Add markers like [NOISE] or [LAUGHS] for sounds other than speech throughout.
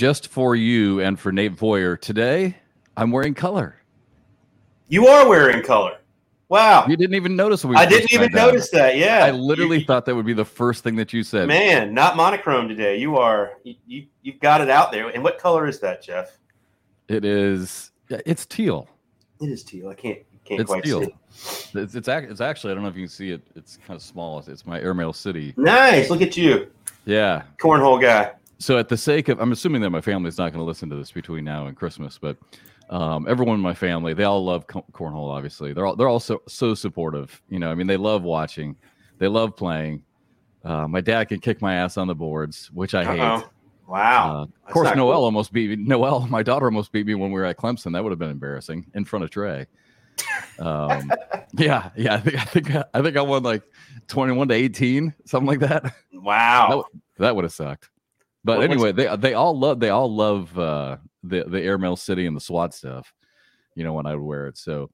Just for you and for Nate Voyer today, I'm wearing color. You are wearing color. Wow. You didn't even notice. I didn't even notice that. Yeah. I literally you, thought that would be the first thing that you said. Man, not monochrome today. You are you, you you've got it out there. And what color is that, Jeff? It is. It's teal. It is teal. I can't can't it's quite teal. see. It's it's, it's actually I don't know if you can see it. It's kind of small. It's my Airmail City. Nice. Look at you. Yeah. Cornhole guy. So at the sake of, I'm assuming that my family's not going to listen to this between now and Christmas, but um, everyone in my family, they all love cornhole. Obviously, they're all they're all so, so supportive. You know, I mean, they love watching, they love playing. Uh, my dad can kick my ass on the boards, which I Uh-oh. hate. Wow. Uh, of course, Noel cool. almost beat me. Noel, my daughter almost beat me when we were at Clemson. That would have been embarrassing in front of Trey. Um, [LAUGHS] yeah, yeah. I think I think I think I won like twenty-one to eighteen, something like that. Wow. That, that would have sucked. But what, anyway, they they all love they all love uh, the the Airmail City and the SWAT stuff. You know when I would wear it. So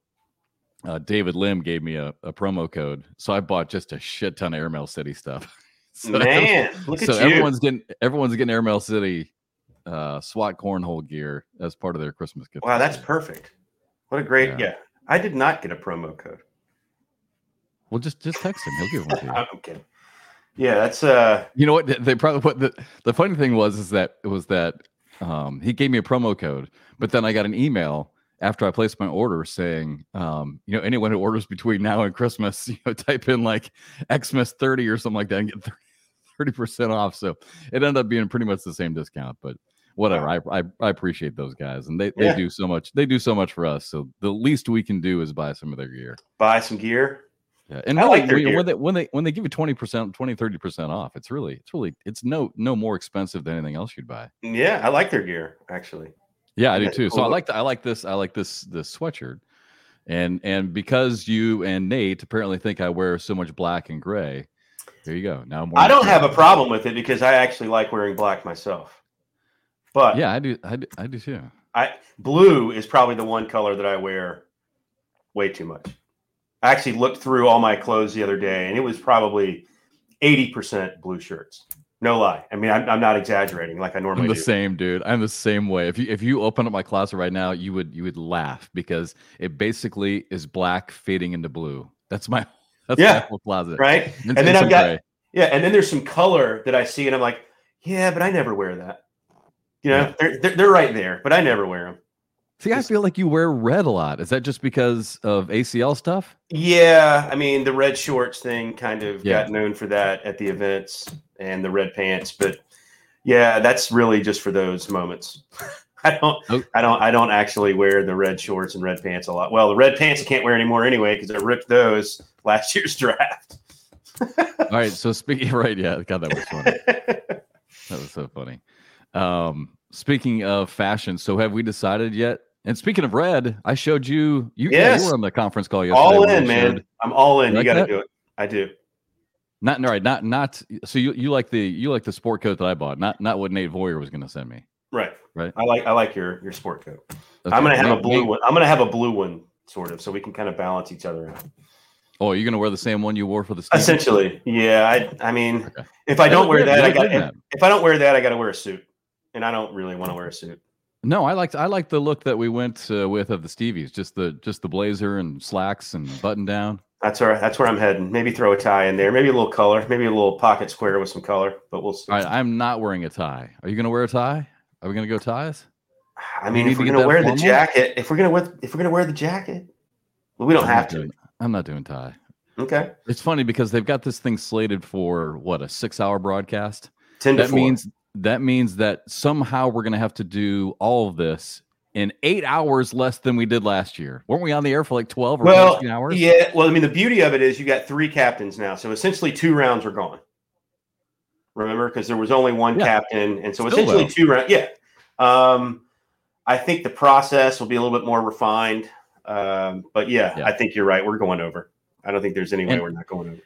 uh, David Lim gave me a, a promo code, so I bought just a shit ton of Airmail City stuff. [LAUGHS] so, Man, look so at you. everyone's getting everyone's getting Airmail City uh, SWAT cornhole gear as part of their Christmas gift. Wow, that's perfect. What a great yeah. yeah. I did not get a promo code. Well, just just text him. He'll give one to you. [LAUGHS] okay. Yeah, that's uh. You know what? They probably what the the funny thing was is that it was that um he gave me a promo code, but then I got an email after I placed my order saying, um, you know, anyone who orders between now and Christmas, [LAUGHS] you know, type in like Xmas 30 or something like that and get 30 percent off. So it ended up being pretty much the same discount, but whatever. Wow. I, I, I appreciate those guys, and they yeah. they do so much. They do so much for us. So the least we can do is buy some of their gear. Buy some gear. Yeah, and really, like when, when, they when they when they give you 20%, 20, 30 percent off, it's really it's really it's no no more expensive than anything else you'd buy. Yeah, I like their gear actually. Yeah, I do too. So I like the, I like this I like this this sweatshirt, and and because you and Nate apparently think I wear so much black and gray, there you go. Now i don't have a problem with it because I actually like wearing black myself. But yeah, I do. I do, I do too. I blue is probably the one color that I wear way too much. I actually looked through all my clothes the other day, and it was probably eighty percent blue shirts. No lie. I mean, I'm, I'm not exaggerating like I normally. I'm the do. same, dude. I'm the same way. If you if you open up my closet right now, you would you would laugh because it basically is black fading into blue. That's my [LAUGHS] that's yeah, my whole closet. Right. And, and then I've got gray. yeah, and then there's some color that I see, and I'm like, yeah, but I never wear that. You know, yeah. they're, they're, they're right there, but I never wear them. See, I feel like you wear red a lot. Is that just because of ACL stuff? Yeah, I mean the red shorts thing kind of yeah. got known for that at the events and the red pants, but yeah, that's really just for those moments. [LAUGHS] I don't, oh. I don't, I don't actually wear the red shorts and red pants a lot. Well, the red pants I can't wear anymore anyway because I ripped those last [LAUGHS] year's draft. All right, so speaking [LAUGHS] right, yeah, God, that was funny. that was so funny. Um, speaking of fashion, so have we decided yet? And speaking of red, I showed you. You, yes. yeah, you were on the conference call yesterday. All in, man. I'm all in. You, like got to do it. I do. Not right. Not not. So you you like the you like the sport coat that I bought. Not not what Nate Voyer was going to send me. Right. Right. I like I like your your sport coat. Okay. I'm gonna have Nate, a blue Nate, one. I'm gonna have a blue one, sort of, so we can kind of balance each other out. Oh, you're gonna wear the same one you wore for the essentially. Yeah. I I mean, okay. if I don't wear that, I got if, if I don't wear that, I got to wear a suit and I don't really want to wear a suit. No, I liked I like the look that we went uh, with of the Stevies, just the just the blazer and slacks and button down. That's where that's where I'm heading. Maybe throw a tie in there, maybe a little color, maybe a little pocket square with some color, but we'll see. All right, I'm not wearing a tie. Are you going to wear a tie? Are we going to go ties? I mean, if we're going to wear formal? the jacket, if we're going to wear if we're going to wear the jacket, well, we don't I'm have to. Doing, I'm not doing tie. Okay. It's funny because they've got this thing slated for what a six hour broadcast. Ten that four. means that means that somehow we're going to have to do all of this in eight hours less than we did last year. Weren't we on the air for like 12 or well, hours? Yeah. Well, I mean, the beauty of it is you got three captains now. So essentially two rounds are gone. Remember? Because there was only one yeah. captain. And so Still essentially though. two rounds. Yeah. Um, I think the process will be a little bit more refined. Um, but yeah, yeah, I think you're right. We're going over. I don't think there's any way and, we're not going over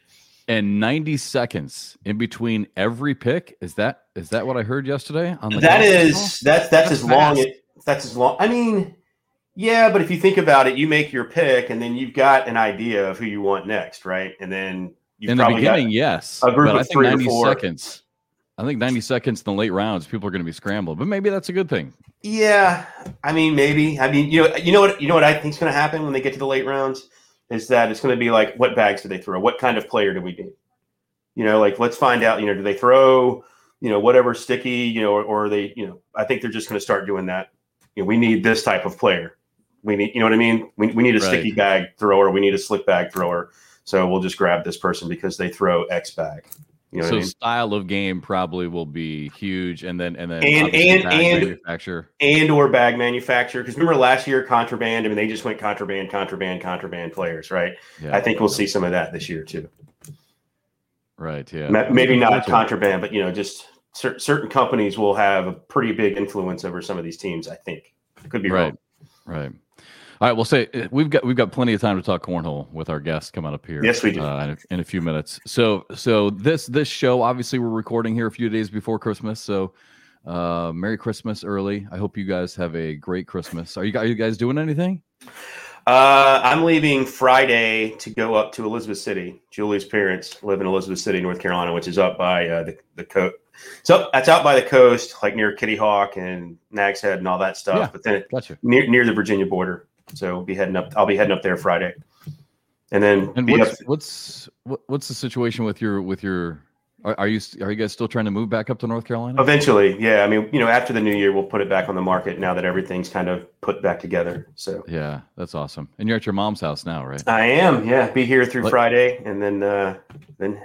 and 90 seconds in between every pick. Is that is that what I heard yesterday? On the that is that's, that's that's as long. It, that's as long. I mean, yeah, but if you think about it, you make your pick, and then you've got an idea of who you want next, right? And then in the beginning, yes, a group of three 90 or four. seconds. I think 90 seconds in the late rounds, people are going to be scrambled, but maybe that's a good thing. Yeah, I mean, maybe. I mean, you know, you know what, you know what I think is going to happen when they get to the late rounds is that it's going to be like, what bags do they throw? What kind of player do we need? You know, like let's find out. You know, do they throw, you know, whatever sticky, you know, or, or they, you know, I think they're just going to start doing that. You know, we need this type of player. We need, you know what I mean? We, we need a right. sticky bag thrower. We need a slick bag thrower. So we'll just grab this person because they throw X bag. You know so I mean? style of game probably will be huge, and then and then and and and manufacturer and or bag manufacturer. Because remember last year contraband. I mean, they just went contraband, contraband, contraband players, right? Yeah, I think we'll see some of that this year too. Right. Yeah. Maybe not contraband, but you know, just cer- certain companies will have a pretty big influence over some of these teams. I think could be right. Wrong. Right. All right, we'll say uh, we've got we've got plenty of time to talk cornhole with our guests coming up here. Yes, we do. Uh, in, a, in, a, few minutes. So so this this show obviously we're recording here a few days before Christmas. So uh, Merry Christmas early. I hope you guys have a great Christmas. Are you are you guys doing anything? Uh, I'm leaving Friday to go up to Elizabeth City. Julie's parents live in Elizabeth City, North Carolina, which is up by uh, the the coast. So that's out by the coast, like near Kitty Hawk and Nag's Head and all that stuff. Yeah, but then it, gotcha. near near the Virginia border. So we'll be heading up. I'll be heading up there Friday, and then and what's, up, what's what's the situation with your with your are, are, you are you guys still trying to move back up to North Carolina? Eventually, yeah. I mean, you know, after the new year, we'll put it back on the market now that everything's kind of put back together. So yeah, that's awesome. And you're at your mom's house now, right? I am. Yeah, be here through Friday, and then uh, then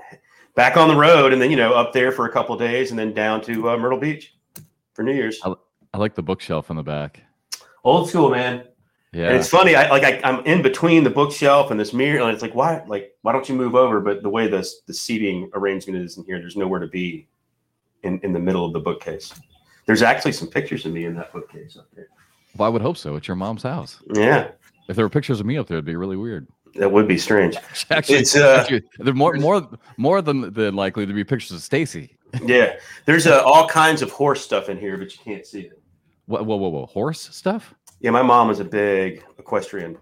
back on the road, and then you know up there for a couple days, and then down to uh, Myrtle Beach for New Year's. I, I like the bookshelf in the back. Old school, man. Yeah. And it's funny. I like I, am in between the bookshelf and this mirror, and it's like, why? Like, why don't you move over? But the way this the seating arrangement is in here, there's nowhere to be in in the middle of the bookcase. There's actually some pictures of me in that bookcase up there. Well, I would hope so. It's your mom's house. Yeah. If there were pictures of me up there, it'd be really weird. That would be strange. [LAUGHS] actually, it's uh, actually, they're more more more than than likely to be pictures of Stacy. yeah, there's uh, all kinds of horse stuff in here, but you can't see it. Whoa, whoa, whoa, whoa! Horse stuff? Yeah, my mom was a big equestrian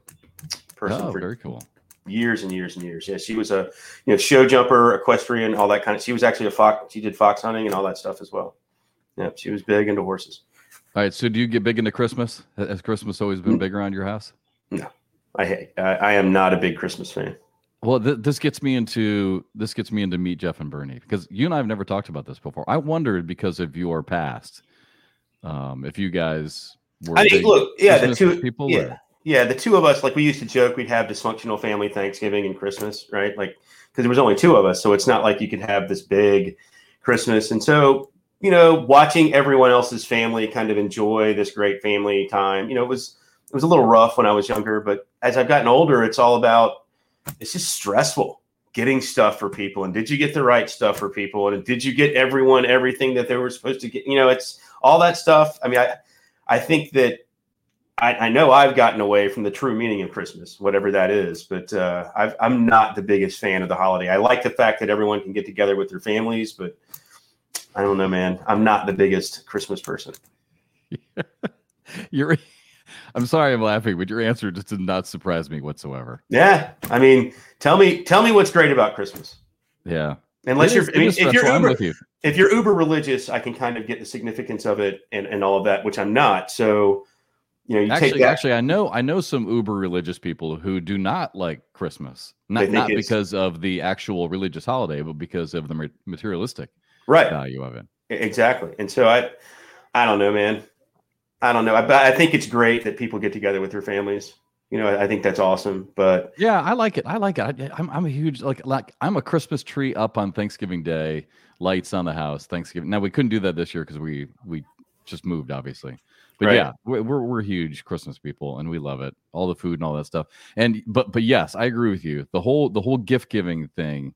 person. Oh, very cool. Years and years and years. Yeah, she was a you know show jumper, equestrian, all that kind of. She was actually a fox. She did fox hunting and all that stuff as well. Yeah, she was big into horses. All right. So, do you get big into Christmas? Has Christmas always been mm. big around your house? No, I I, I am not a big Christmas fan. Well, th- this gets me into this gets me into meet Jeff and Bernie because you and I have never talked about this before. I wondered because of your past, um, if you guys I mean, look, yeah, the two people, yeah, or? yeah, the two of us, like we used to joke, we'd have dysfunctional family Thanksgiving and Christmas, right? Like, because there was only two of us, so it's not like you could have this big Christmas, and so you know, watching everyone else's family kind of enjoy this great family time, you know, it was it was a little rough when I was younger, but as I've gotten older, it's all about it's just stressful getting stuff for people and did you get the right stuff for people and did you get everyone everything that they were supposed to get you know it's all that stuff i mean i I think that I, I, know I've gotten away from the true meaning of Christmas, whatever that is, but uh, i am not the biggest fan of the holiday. I like the fact that everyone can get together with their families, but I don't know, man. I'm not the biggest Christmas person. [LAUGHS] You're. I'm sorry, I'm laughing, but your answer just did not surprise me whatsoever. Yeah, I mean, tell me, tell me what's great about Christmas. Yeah, Unless you're, I mean, if you're uber, you. if you're uber religious, I can kind of get the significance of it and, and all of that, which I'm not. So, you know, you actually, take that. Actually, I know I know some uber religious people who do not like Christmas, not not because of the actual religious holiday, but because of the materialistic right value of it. Exactly, and so I, I don't know, man. I don't know. I, I think it's great that people get together with their families you know, I think that's awesome. But yeah, I like it. I like it. I, am I'm a huge like like I'm a Christmas tree up on Thanksgiving Day, lights on the house. Thanksgiving. Now we couldn't do that this year because we we just moved, obviously. But right. yeah, we're, we're, we're huge Christmas people, and we love it. All the food and all that stuff. And but but yes, I agree with you. The whole the whole gift giving thing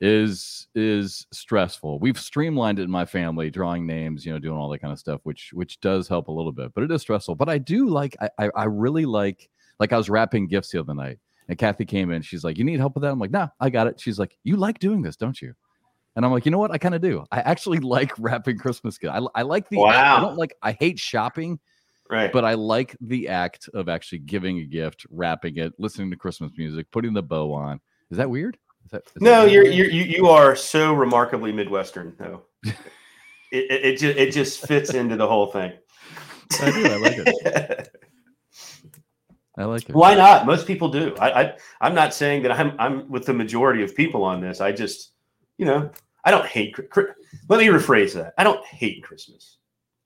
is is stressful. We've streamlined it in my family, drawing names, you know, doing all that kind of stuff, which which does help a little bit. But it is stressful. But I do like I I, I really like like I was wrapping gifts the other night, and Kathy came in. She's like, "You need help with that?" I'm like, "Nah, I got it." She's like, "You like doing this, don't you?" And I'm like, "You know what? I kind of do. I actually [LAUGHS] like wrapping Christmas gifts. I, I like the. Wow. Act. I don't like. I hate shopping." Right. But I like the act of actually giving a gift, wrapping it, listening to Christmas music, putting the bow on. Is that weird? Is that, is no, that you're, you're you you are so remarkably Midwestern though. [LAUGHS] it, it, just it just fits into the whole thing. I do. I like it. [LAUGHS] I like it. Why not? Most people do. I, I I'm not saying that I'm I'm with the majority of people on this. I just, you know, I don't hate. Let me rephrase that. I don't hate Christmas.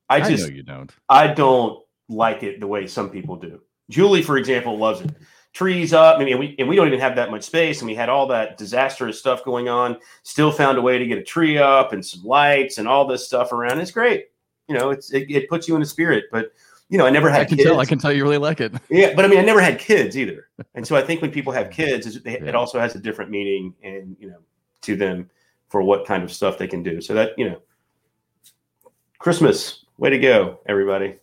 I just I know you don't. I don't like it the way some people do. Julie, for example, loves it. Trees up. I mean, we and we don't even have that much space, and we had all that disastrous stuff going on. Still found a way to get a tree up and some lights and all this stuff around. It's great. You know, it's it, it puts you in a spirit. But you know, I never had. I can kids. tell. I can tell you really like it. Yeah, but I mean, I never had kids either, [LAUGHS] and so I think when people have kids, it, yeah. it also has a different meaning, and you know, to them for what kind of stuff they can do. So that you know, Christmas, way to go, everybody!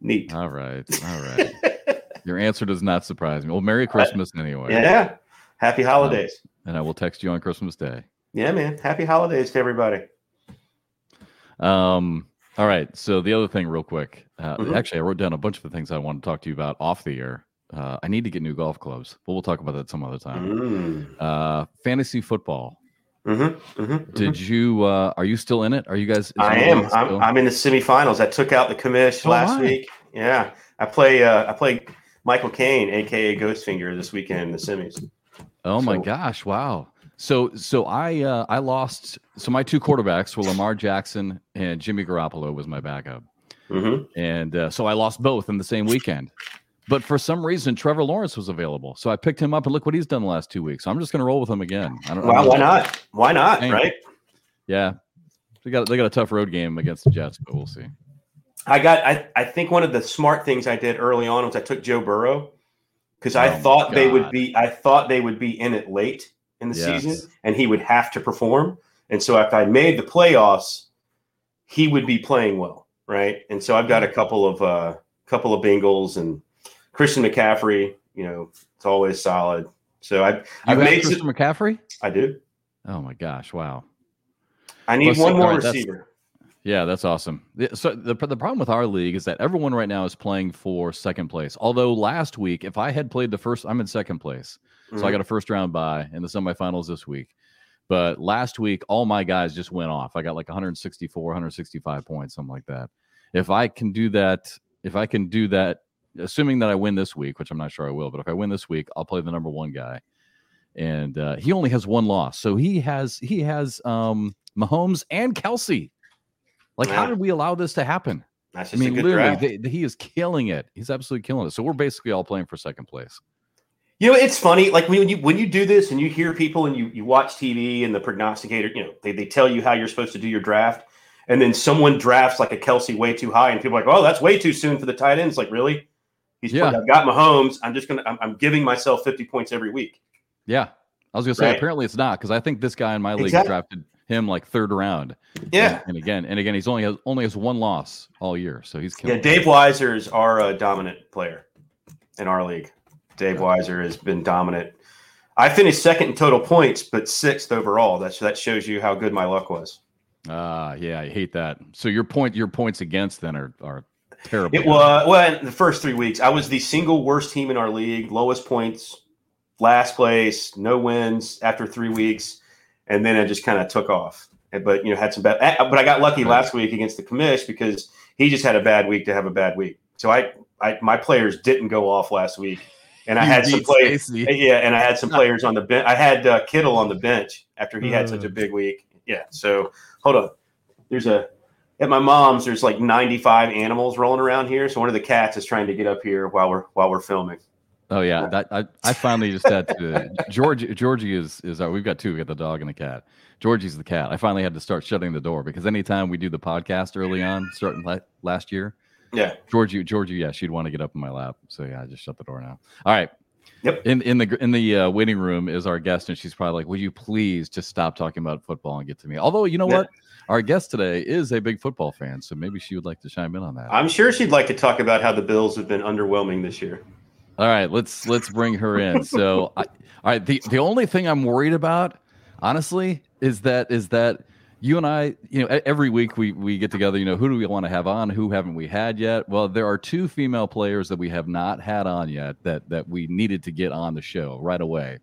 Neat. All right, all right. [LAUGHS] Your answer does not surprise me. Well, Merry Christmas anyway. Yeah. Happy holidays. Um, and I will text you on Christmas Day. Yeah, man. Happy holidays to everybody. Um. All right. So the other thing, real quick. Uh, mm-hmm. Actually, I wrote down a bunch of the things I want to talk to you about off the air. Uh, I need to get new golf clubs, but we'll talk about that some other time. Mm. Uh, fantasy football. Mm-hmm, mm-hmm, Did mm-hmm. you? Uh, are you still in it? Are you guys? I am. I'm, I'm, in the semifinals. I took out the commish oh, last week. Yeah, I play. Uh, I play Michael Kane, aka Ghostfinger, this weekend in the semis. Oh so, my gosh! Wow. So so I uh, I lost. So my two quarterbacks were Lamar Jackson and Jimmy Garoppolo was my backup, mm-hmm. and uh, so I lost both in the same weekend. But for some reason, Trevor Lawrence was available, so I picked him up, and look what he's done the last two weeks. So I'm just going to roll with him again. I don't, well, I don't why not? Why not? Right? Yeah, they got they got a tough road game against the Jets, but we'll see. I got. I, I think one of the smart things I did early on was I took Joe Burrow because I oh thought they would be. I thought they would be in it late, in the yes. season, and he would have to perform. And so if I made the playoffs, he would be playing well, right? And so I've got a couple of uh couple of Bengals and Christian McCaffrey. You know, it's always solid. So I I've made Christian some, McCaffrey. I do. Oh my gosh! Wow. I need well, one so, more right, receiver. Yeah, that's awesome. So the the problem with our league is that everyone right now is playing for second place. Although last week, if I had played the first, I'm in second place. Mm-hmm. So I got a first round bye in the semifinals this week. But last week, all my guys just went off. I got like 164, 165 points, something like that. If I can do that, if I can do that, assuming that I win this week, which I'm not sure I will, but if I win this week, I'll play the number one guy. And uh, he only has one loss, so he has he has um, Mahomes and Kelce. Like, yeah. how did we allow this to happen? I mean, literally, they, he is killing it. He's absolutely killing it. So we're basically all playing for second place. You know, it's funny. Like when you when you do this and you hear people and you you watch TV and the prognosticator, you know, they, they tell you how you're supposed to do your draft, and then someone drafts like a Kelce way too high, and people are like, oh, that's way too soon for the tight ends. Like, really? He's yeah. I've got Mahomes. I'm just gonna. I'm, I'm, giving myself 50 points every week. Yeah, I was gonna say right? apparently it's not because I think this guy in my league exactly. drafted him like third round. Yeah, and, and, again and again he's only has only has one loss all year, so he's yeah. Dave Weiser is our uh, dominant player in our league. Dave Weiser has been dominant. I finished second in total points, but sixth overall. That's that shows you how good my luck was. Ah, uh, yeah, I hate that. So your point, your points against then are are terrible. It was well in the first three weeks. I was the single worst team in our league, lowest points, last place, no wins after three weeks, and then I just kind of took off. But you know, had some bad. Eh, but I got lucky last week against the commish because he just had a bad week to have a bad week. So I, I my players didn't go off last week and I had some players. Yeah, and I had some [LAUGHS] players on the bench. I had uh, Kittle on the bench after he had such a mm. big week. Yeah. So hold on. There's a at my mom's. There's like 95 animals rolling around here. So one of the cats is trying to get up here while we're while we're filming. Oh yeah, that I, I finally just had to. [LAUGHS] Georgie Georgie is is our, we've got two. We got the dog and the cat. Georgie's the cat. I finally had to start shutting the door because anytime we do the podcast early on, starting last year, yeah. Georgie, Georgie, yeah, she'd want to get up in my lap. So yeah, I just shut the door now. All right. Yep. In in the in the uh, waiting room is our guest, and she's probably like, "Will you please just stop talking about football and get to me?" Although you know yeah. what, our guest today is a big football fan, so maybe she would like to chime in on that. I'm sure she'd like to talk about how the Bills have been underwhelming this year. All right, let's let's bring her in. So, I, all right, the the only thing I'm worried about, honestly, is that is that you and I, you know, every week we we get together. You know, who do we want to have on? Who haven't we had yet? Well, there are two female players that we have not had on yet that that we needed to get on the show right away.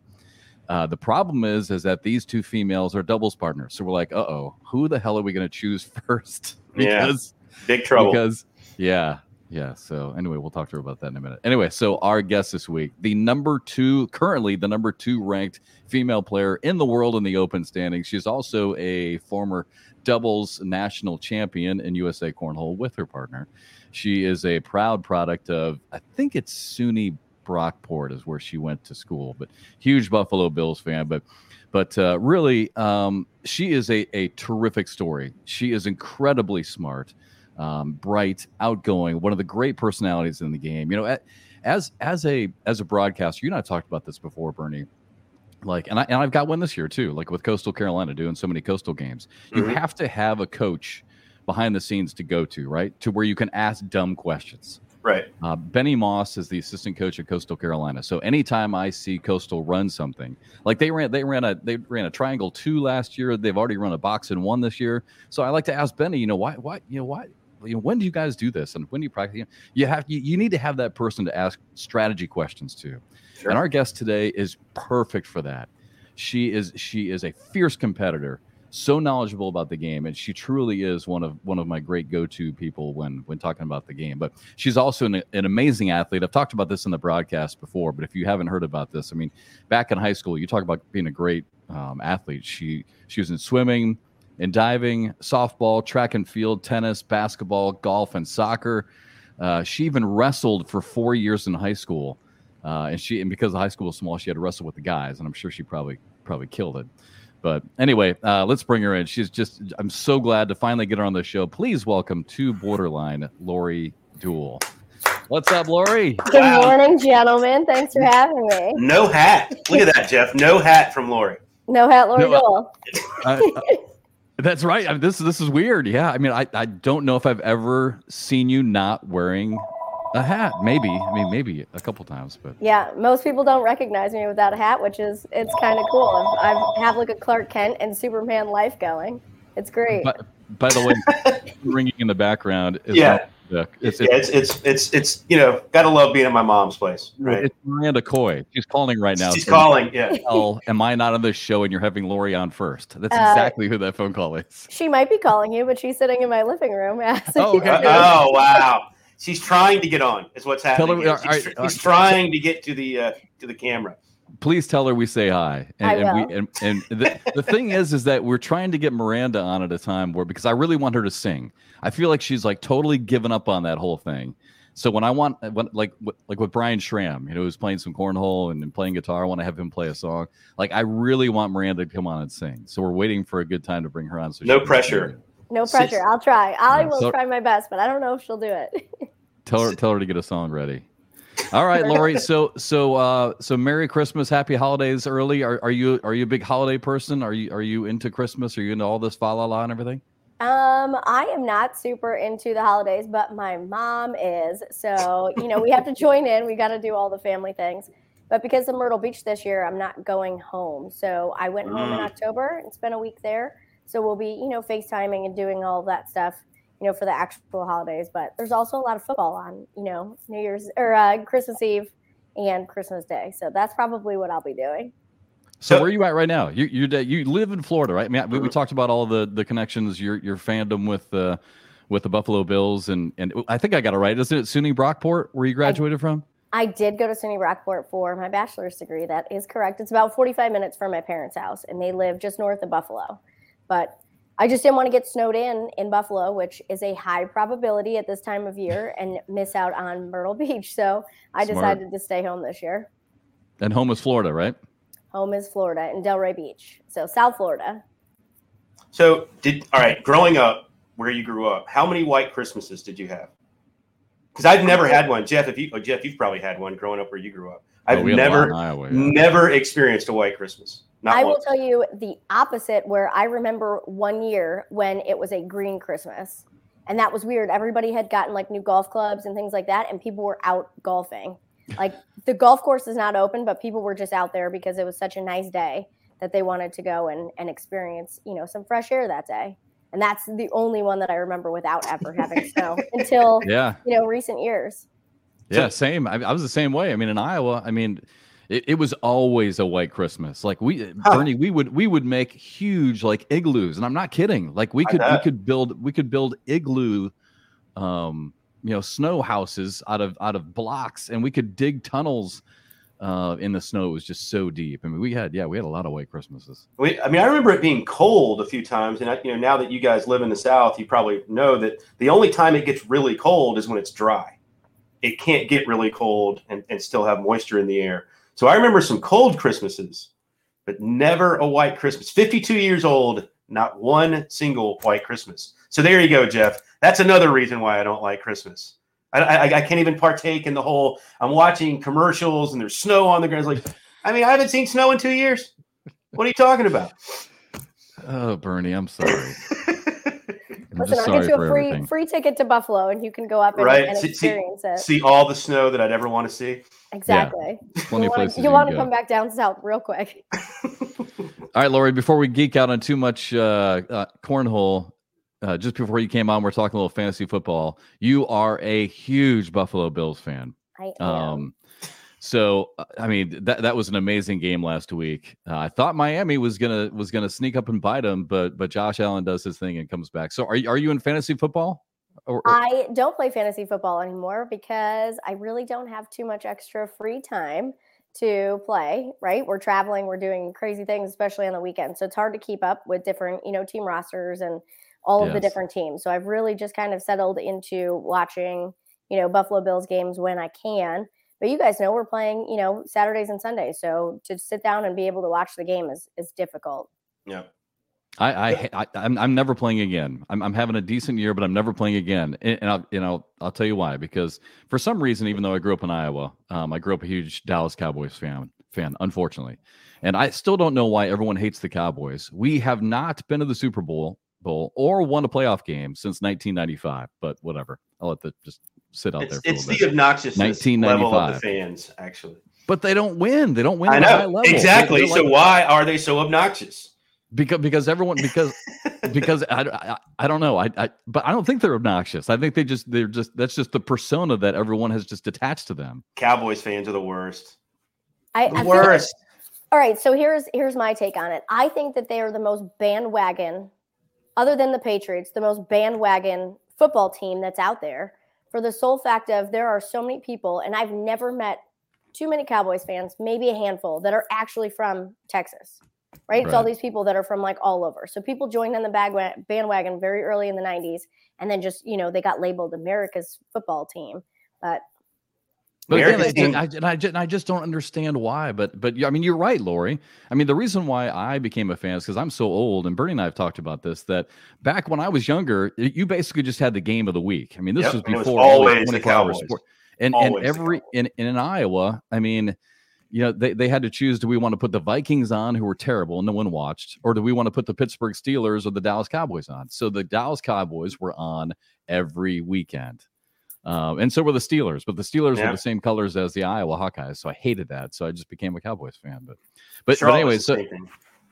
Uh, the problem is, is that these two females are doubles partners. So we're like, uh oh, who the hell are we going to choose [LAUGHS] first? because yeah, big trouble. Because yeah, yeah. So anyway, we'll talk to her about that in a minute. Anyway, so our guest this week, the number two, currently the number two ranked female player in the world in the open standings. She's also a former doubles national champion in USA Cornhole with her partner. She is a proud product of, I think it's SUNY Brockport is where she went to school, but huge Buffalo Bills fan. But but uh, really, um, she is a, a terrific story. She is incredibly smart, um, bright, outgoing, one of the great personalities in the game. You know, as as a as a broadcaster, you and I talked about this before, Bernie. Like, and I and I've got one this year too. Like with Coastal Carolina doing so many coastal games, you mm-hmm. have to have a coach behind the scenes to go to, right? To where you can ask dumb questions. Right. Uh, Benny Moss is the assistant coach at Coastal Carolina. So anytime I see Coastal run something, like they ran, they ran a they ran a triangle two last year. They've already run a box and one this year. So I like to ask Benny, you know, why, why, you know, why, you know, when do you guys do this, and when do you practice? You, have you, you need to have that person to ask strategy questions to. Sure. And our guest today is perfect for that. She is she is a fierce competitor so knowledgeable about the game, and she truly is one of one of my great go-to people when when talking about the game. But she's also an, an amazing athlete. I've talked about this in the broadcast before, but if you haven't heard about this, I mean, back in high school, you talk about being a great um, athlete. She she was in swimming, in diving, softball, track and field, tennis, basketball, golf, and soccer. Uh, she even wrestled for four years in high school, uh, and she and because the high school was small, she had to wrestle with the guys, and I'm sure she probably probably killed it. But anyway, uh, let's bring her in. She's just, I'm so glad to finally get her on the show. Please welcome to Borderline, Lori Duell. What's up, Lori? Good wow. morning, gentlemen. Thanks for having me. No hat. Look at that, Jeff. No hat from Lori. No hat, Lori no, Duell. That's right. I mean, this this is weird. Yeah. I mean, I, I don't know if I've ever seen you not wearing a hat, maybe. I mean, maybe a couple times, but yeah, most people don't recognize me without a hat, which is it's kind of cool. I have like a Clark Kent and Superman life going. It's great. But, by the way, [LAUGHS] ringing in the background is yeah. It's, yeah, it's, it's it's it's you know gotta love being at my mom's place right it's miranda coy she's calling right now she's calling yeah [LAUGHS] oh am i not on this show and you're having lori on first that's uh, exactly who that phone call is she might be calling you but she's sitting in my living room [LAUGHS] oh, okay. oh wow she's trying to get on. Is what's happening. Her, she's, right, she's trying to get to the uh, to the camera. Please tell her we say hi. And, I and we and, and the, the thing is, is that we're trying to get Miranda on at a time where because I really want her to sing. I feel like she's like totally given up on that whole thing. So when I want, when, like, like with Brian Schram, you know, who's playing some cornhole and, and playing guitar, I want to have him play a song. Like, I really want Miranda to come on and sing. So we're waiting for a good time to bring her on. So no pressure. No pressure. I'll try. I yeah, will so, try my best, but I don't know if she'll do it. tell her [LAUGHS] tell her to get a song ready. All right, Lori. So so uh so Merry Christmas, Happy Holidays early. Are, are you are you a big holiday person? Are you are you into Christmas? Are you into all this fa la la and everything? Um, I am not super into the holidays, but my mom is. So, you know, we have to [LAUGHS] join in. We got to do all the family things. But because of Myrtle Beach this year, I'm not going home. So I went home in mm. October and spent a week there. So we'll be, you know, FaceTiming and doing all that stuff, you know, for the actual holidays. But there's also a lot of football on, you know, New Year's or uh, Christmas Eve and Christmas Day. So that's probably what I'll be doing. So, where are you at right now? You you you live in Florida, right? I mean, we, we talked about all the the connections, your your fandom with the uh, with the Buffalo Bills, and and I think I got it right. Isn't it SUNY Brockport where you graduated I, from? I did go to SUNY Brockport for my bachelor's degree. That is correct. It's about 45 minutes from my parents' house, and they live just north of Buffalo. But I just didn't want to get snowed in in Buffalo, which is a high probability at this time of year, and miss out on Myrtle [LAUGHS] Beach. So I Smart. decided to stay home this year. And home is Florida, right? Home is Florida in Delray Beach, so South Florida. So did all right. Growing up, where you grew up, how many white Christmases did you have? Because I've never had one. Jeff, if you oh, Jeff, you've probably had one growing up where you grew up. I've oh, never, Iowa, yeah. never experienced a white Christmas. Not I will tell you the opposite, where I remember one year when it was a green Christmas. And that was weird. Everybody had gotten like new golf clubs and things like that, and people were out golfing. Like the golf course is not open, but people were just out there because it was such a nice day that they wanted to go and, and experience, you know, some fresh air that day. And that's the only one that I remember without ever having [LAUGHS] snow until, yeah. you know, recent years. Yeah, same. I, I was the same way. I mean, in Iowa, I mean, It, it, was always a white Christmas. Like we, huh. Bernie, we would we would make huge like igloos, and I'm not kidding. Like we could we could build we could build igloo, um, you know, snow houses out of out of blocks, and we could dig tunnels uh, in the snow. It was just so deep. I mean, we had yeah, we had a lot of white Christmases. We, I mean, I remember it being cold a few times, and I, you know, now that you guys live in the South, you probably know that the only time it gets really cold is when it's dry. It can't get really cold and, and still have moisture in the air. So I remember some cold Christmases, but never a white Christmas. 52 years old, not one single white Christmas. So there you go, Jeff. That's another reason why I don't like Christmas. I, I, I can't even partake in the whole. I'm watching commercials and there's snow on the ground. It's like, I mean, I haven't seen snow in two years. What are you talking about? Oh, Bernie, I'm sorry. [LAUGHS] Listen, I'll get you a free everything. free ticket to Buffalo, and you can go up and, right. and experience see, it. See all the snow that I'd ever want to see. Exactly. Yeah. Plenty you of places. You, want to come back down south real quick. [LAUGHS] all right, Lori. Before we geek out on too much uh, uh, cornhole, uh, just before you came on, we're talking a little fantasy football. You are a huge Buffalo Bills fan. I am. Um, so uh, I mean that that was an amazing game last week. Uh, I thought Miami was gonna was gonna sneak up and bite them, but but Josh Allen does his thing and comes back. So are you are you in fantasy football? Or, or... I don't play fantasy football anymore because I really don't have too much extra free time to play. Right, we're traveling, we're doing crazy things, especially on the weekend. So it's hard to keep up with different you know team rosters and all of yes. the different teams. So I've really just kind of settled into watching you know Buffalo Bills games when I can but you guys know we're playing, you know, Saturdays and Sundays. So to sit down and be able to watch the game is is difficult. Yeah. I, I, I I'm, I'm never playing again. I'm, I'm having a decent year, but I'm never playing again. And, and I'll, you know, I'll tell you why. Because for some reason, even though I grew up in Iowa, um, I grew up a huge Dallas Cowboys fan. Fan, unfortunately, and I still don't know why everyone hates the Cowboys. We have not been to the Super Bowl Bowl or won a playoff game since 1995. But whatever, I'll let that just sit out it's, there. it's the obnoxious level of the fans, actually. But they don't win. They don't win. I know exactly. They're, they're so like, why are they so obnoxious? Because because everyone because [LAUGHS] because I, I, I don't know I, I but I don't think they're obnoxious. I think they just they're just that's just the persona that everyone has just attached to them. Cowboys fans are the worst. I, the I worst. Like, all right, so here's here's my take on it. I think that they are the most bandwagon, other than the Patriots, the most bandwagon football team that's out there for the sole fact of there are so many people, and I've never met too many Cowboys fans, maybe a handful, that are actually from Texas. Right? It's all these people that are from like all over. So people joined on the bag- bandwagon very early in the 90s, and then just, you know, they got labeled America's football team. But but again, I, I, I, I, just don't understand why. But but I mean, you're right, Lori. I mean, the reason why I became a fan is because I'm so old, and Bernie and I have talked about this. That back when I was younger, you basically just had the game of the week. I mean, this yep, was before always 24 hours sport. And always and every in, in Iowa, I mean, you know, they, they had to choose: do we want to put the Vikings on, who were terrible and no one watched, or do we want to put the Pittsburgh Steelers or the Dallas Cowboys on? So the Dallas Cowboys were on every weekend. Um, and so were the Steelers, but the Steelers yeah. were the same colors as the Iowa Hawkeyes, so I hated that. So I just became a Cowboys fan. But but, but anyway, so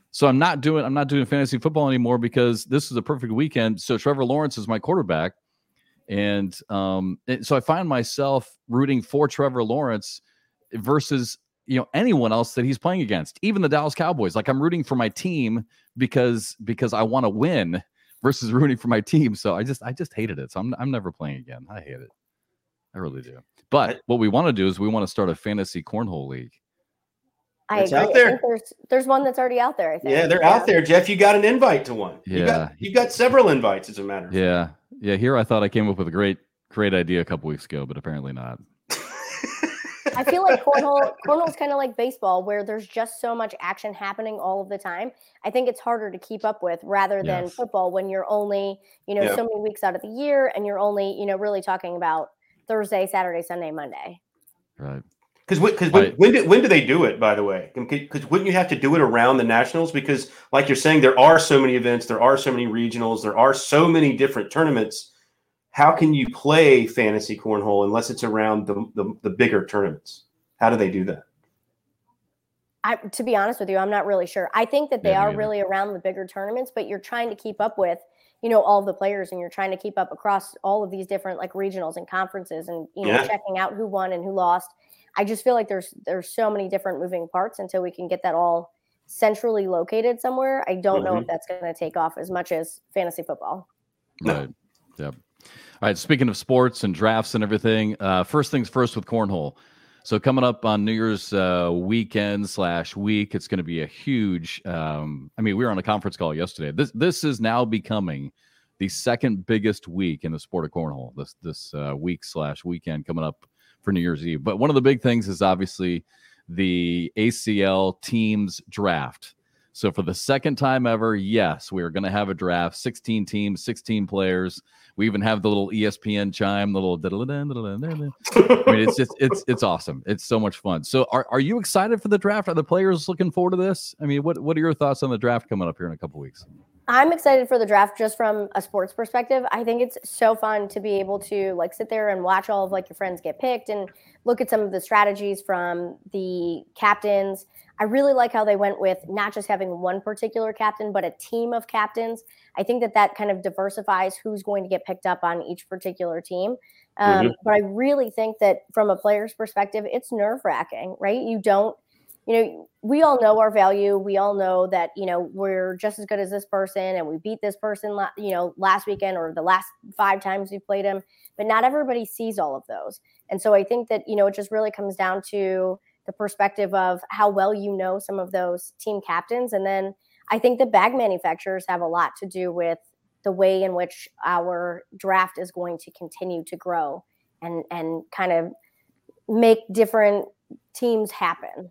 so I'm not doing I'm not doing fantasy football anymore because this is a perfect weekend. So Trevor Lawrence is my quarterback, and um, and so I find myself rooting for Trevor Lawrence versus you know anyone else that he's playing against, even the Dallas Cowboys. Like I'm rooting for my team because because I want to win versus [LAUGHS] rooting for my team. So I just I just hated it. So I'm I'm never playing again. I hate it. I really do. But what we want to do is we want to start a fantasy cornhole league. I it's agree. out there. there's there's one that's already out there. I think. Yeah, they're yeah. out there, Jeff. You got an invite to one. Yeah, you got, you got several invites, as a matter. Of Yeah, yeah. Here, I thought I came up with a great great idea a couple weeks ago, but apparently not. I feel like [LAUGHS] cornhole cornhole is kind of like baseball, where there's just so much action happening all of the time. I think it's harder to keep up with rather than yes. football when you're only you know yep. so many weeks out of the year, and you're only you know really talking about Thursday, Saturday, Sunday, Monday. Right. Because because when, when, do, when do they do it? By the way, because wouldn't you have to do it around the nationals? Because like you're saying, there are so many events, there are so many regionals, there are so many different tournaments. How can you play fantasy cornhole unless it's around the, the, the bigger tournaments? How do they do that? I, to be honest with you, I'm not really sure. I think that they yeah, are really around the bigger tournaments, but you're trying to keep up with you know all the players and you're trying to keep up across all of these different like regionals and conferences and you know yeah. checking out who won and who lost I just feel like there's there's so many different moving parts until we can get that all centrally located somewhere. I don't mm-hmm. know if mm-hmm. that's going to take off as much as fantasy football. Right. Yep. All right. Speaking of sports and drafts and everything, uh, first things first with cornhole. So coming up on New Year's uh, weekend slash week, it's going to be a huge. Um, I mean, we were on a conference call yesterday. This this is now becoming the second biggest week in the sport of cornhole. This this uh, week slash weekend coming up for New Year's Eve. But one of the big things is obviously the ACL teams draft. So for the second time ever, yes, we are going to have a draft. 16 teams, 16 players. We even have the little ESPN chime, the little. I mean, it's just it's it's awesome. It's so much fun. So, are, are you excited for the draft? Are the players looking forward to this? I mean, what what are your thoughts on the draft coming up here in a couple weeks? I'm excited for the draft just from a sports perspective. I think it's so fun to be able to like sit there and watch all of like your friends get picked and look at some of the strategies from the captains. I really like how they went with not just having one particular captain, but a team of captains. I think that that kind of diversifies who's going to get picked up on each particular team. Um, mm-hmm. But I really think that from a player's perspective, it's nerve wracking, right? You don't, you know, we all know our value. We all know that, you know, we're just as good as this person and we beat this person, you know, last weekend or the last five times we played him. But not everybody sees all of those. And so I think that, you know, it just really comes down to, the perspective of how well you know some of those team captains. And then I think the bag manufacturers have a lot to do with the way in which our draft is going to continue to grow and and kind of make different teams happen.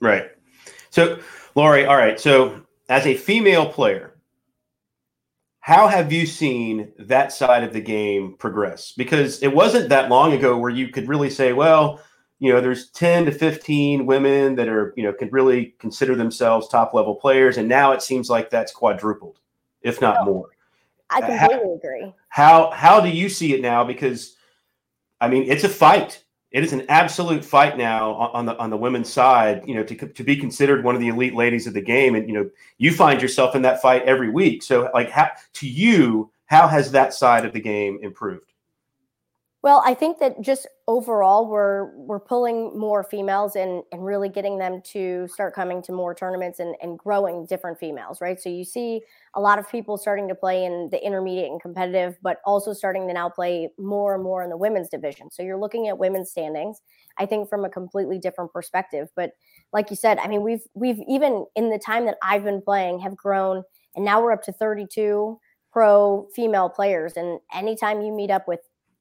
Right. So, Lori, all right. So, as a female player, how have you seen that side of the game progress? Because it wasn't that long ago where you could really say, well, you know there's 10 to 15 women that are you know can really consider themselves top level players and now it seems like that's quadrupled if not oh, more. I uh, completely how, agree. how how do you see it now? Because i mean it's a fight. It is an absolute fight now on the on the women's side you know to, to be considered one of the elite ladies of the game and you know you find yourself in that fight every week. So like how to you how has that side of the game improved well, I think that just overall we're we're pulling more females and and really getting them to start coming to more tournaments and, and growing different females, right? So you see a lot of people starting to play in the intermediate and competitive, but also starting to now play more and more in the women's division. So you're looking at women's standings, I think from a completely different perspective. But like you said, I mean we've we've even in the time that I've been playing have grown and now we're up to 32 pro female players. And anytime you meet up with